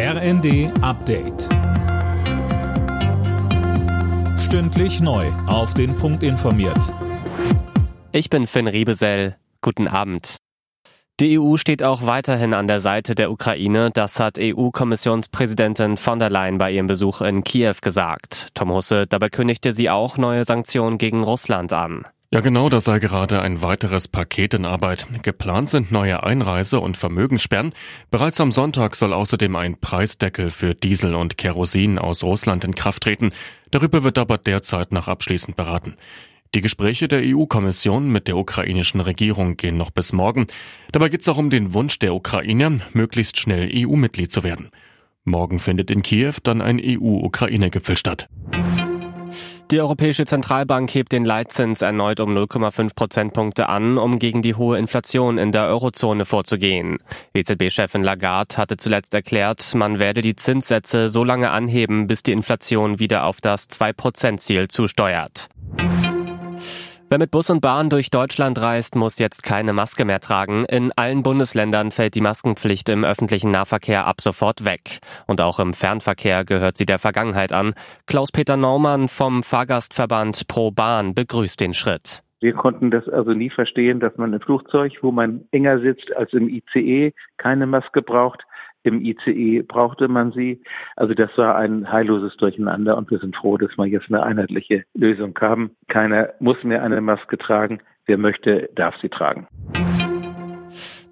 RND Update. Stündlich neu. Auf den Punkt informiert. Ich bin Finn Riebesell. Guten Abend. Die EU steht auch weiterhin an der Seite der Ukraine. Das hat EU-Kommissionspräsidentin von der Leyen bei ihrem Besuch in Kiew gesagt. Tom Husse, dabei kündigte sie auch neue Sanktionen gegen Russland an. Ja, genau, das sei gerade ein weiteres Paket in Arbeit. Geplant sind neue Einreise- und Vermögenssperren. Bereits am Sonntag soll außerdem ein Preisdeckel für Diesel und Kerosin aus Russland in Kraft treten. Darüber wird aber derzeit noch abschließend beraten. Die Gespräche der EU-Kommission mit der ukrainischen Regierung gehen noch bis morgen. Dabei geht es auch um den Wunsch der Ukrainer, möglichst schnell EU-Mitglied zu werden. Morgen findet in Kiew dann ein EU-Ukraine-Gipfel statt. Die Europäische Zentralbank hebt den Leitzins erneut um 0,5 Prozentpunkte an, um gegen die hohe Inflation in der Eurozone vorzugehen. EZB-Chefin Lagarde hatte zuletzt erklärt, man werde die Zinssätze so lange anheben, bis die Inflation wieder auf das 2-Prozent-Ziel zusteuert. Wer mit Bus und Bahn durch Deutschland reist, muss jetzt keine Maske mehr tragen. In allen Bundesländern fällt die Maskenpflicht im öffentlichen Nahverkehr ab sofort weg. Und auch im Fernverkehr gehört sie der Vergangenheit an. Klaus-Peter Naumann vom Fahrgastverband Pro Bahn begrüßt den Schritt. Wir konnten das also nie verstehen, dass man im Flugzeug, wo man enger sitzt als im ICE, keine Maske braucht. Im ICE brauchte man sie. Also das war ein heilloses Durcheinander und wir sind froh, dass wir jetzt eine einheitliche Lösung haben. Keiner muss mehr eine Maske tragen. Wer möchte, darf sie tragen.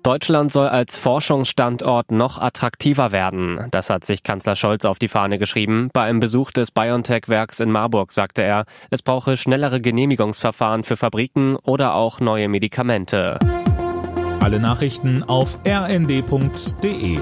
Deutschland soll als Forschungsstandort noch attraktiver werden. Das hat sich Kanzler Scholz auf die Fahne geschrieben. Bei einem Besuch des BioNTech-Werks in Marburg sagte er, es brauche schnellere Genehmigungsverfahren für Fabriken oder auch neue Medikamente. Alle Nachrichten auf rnd.de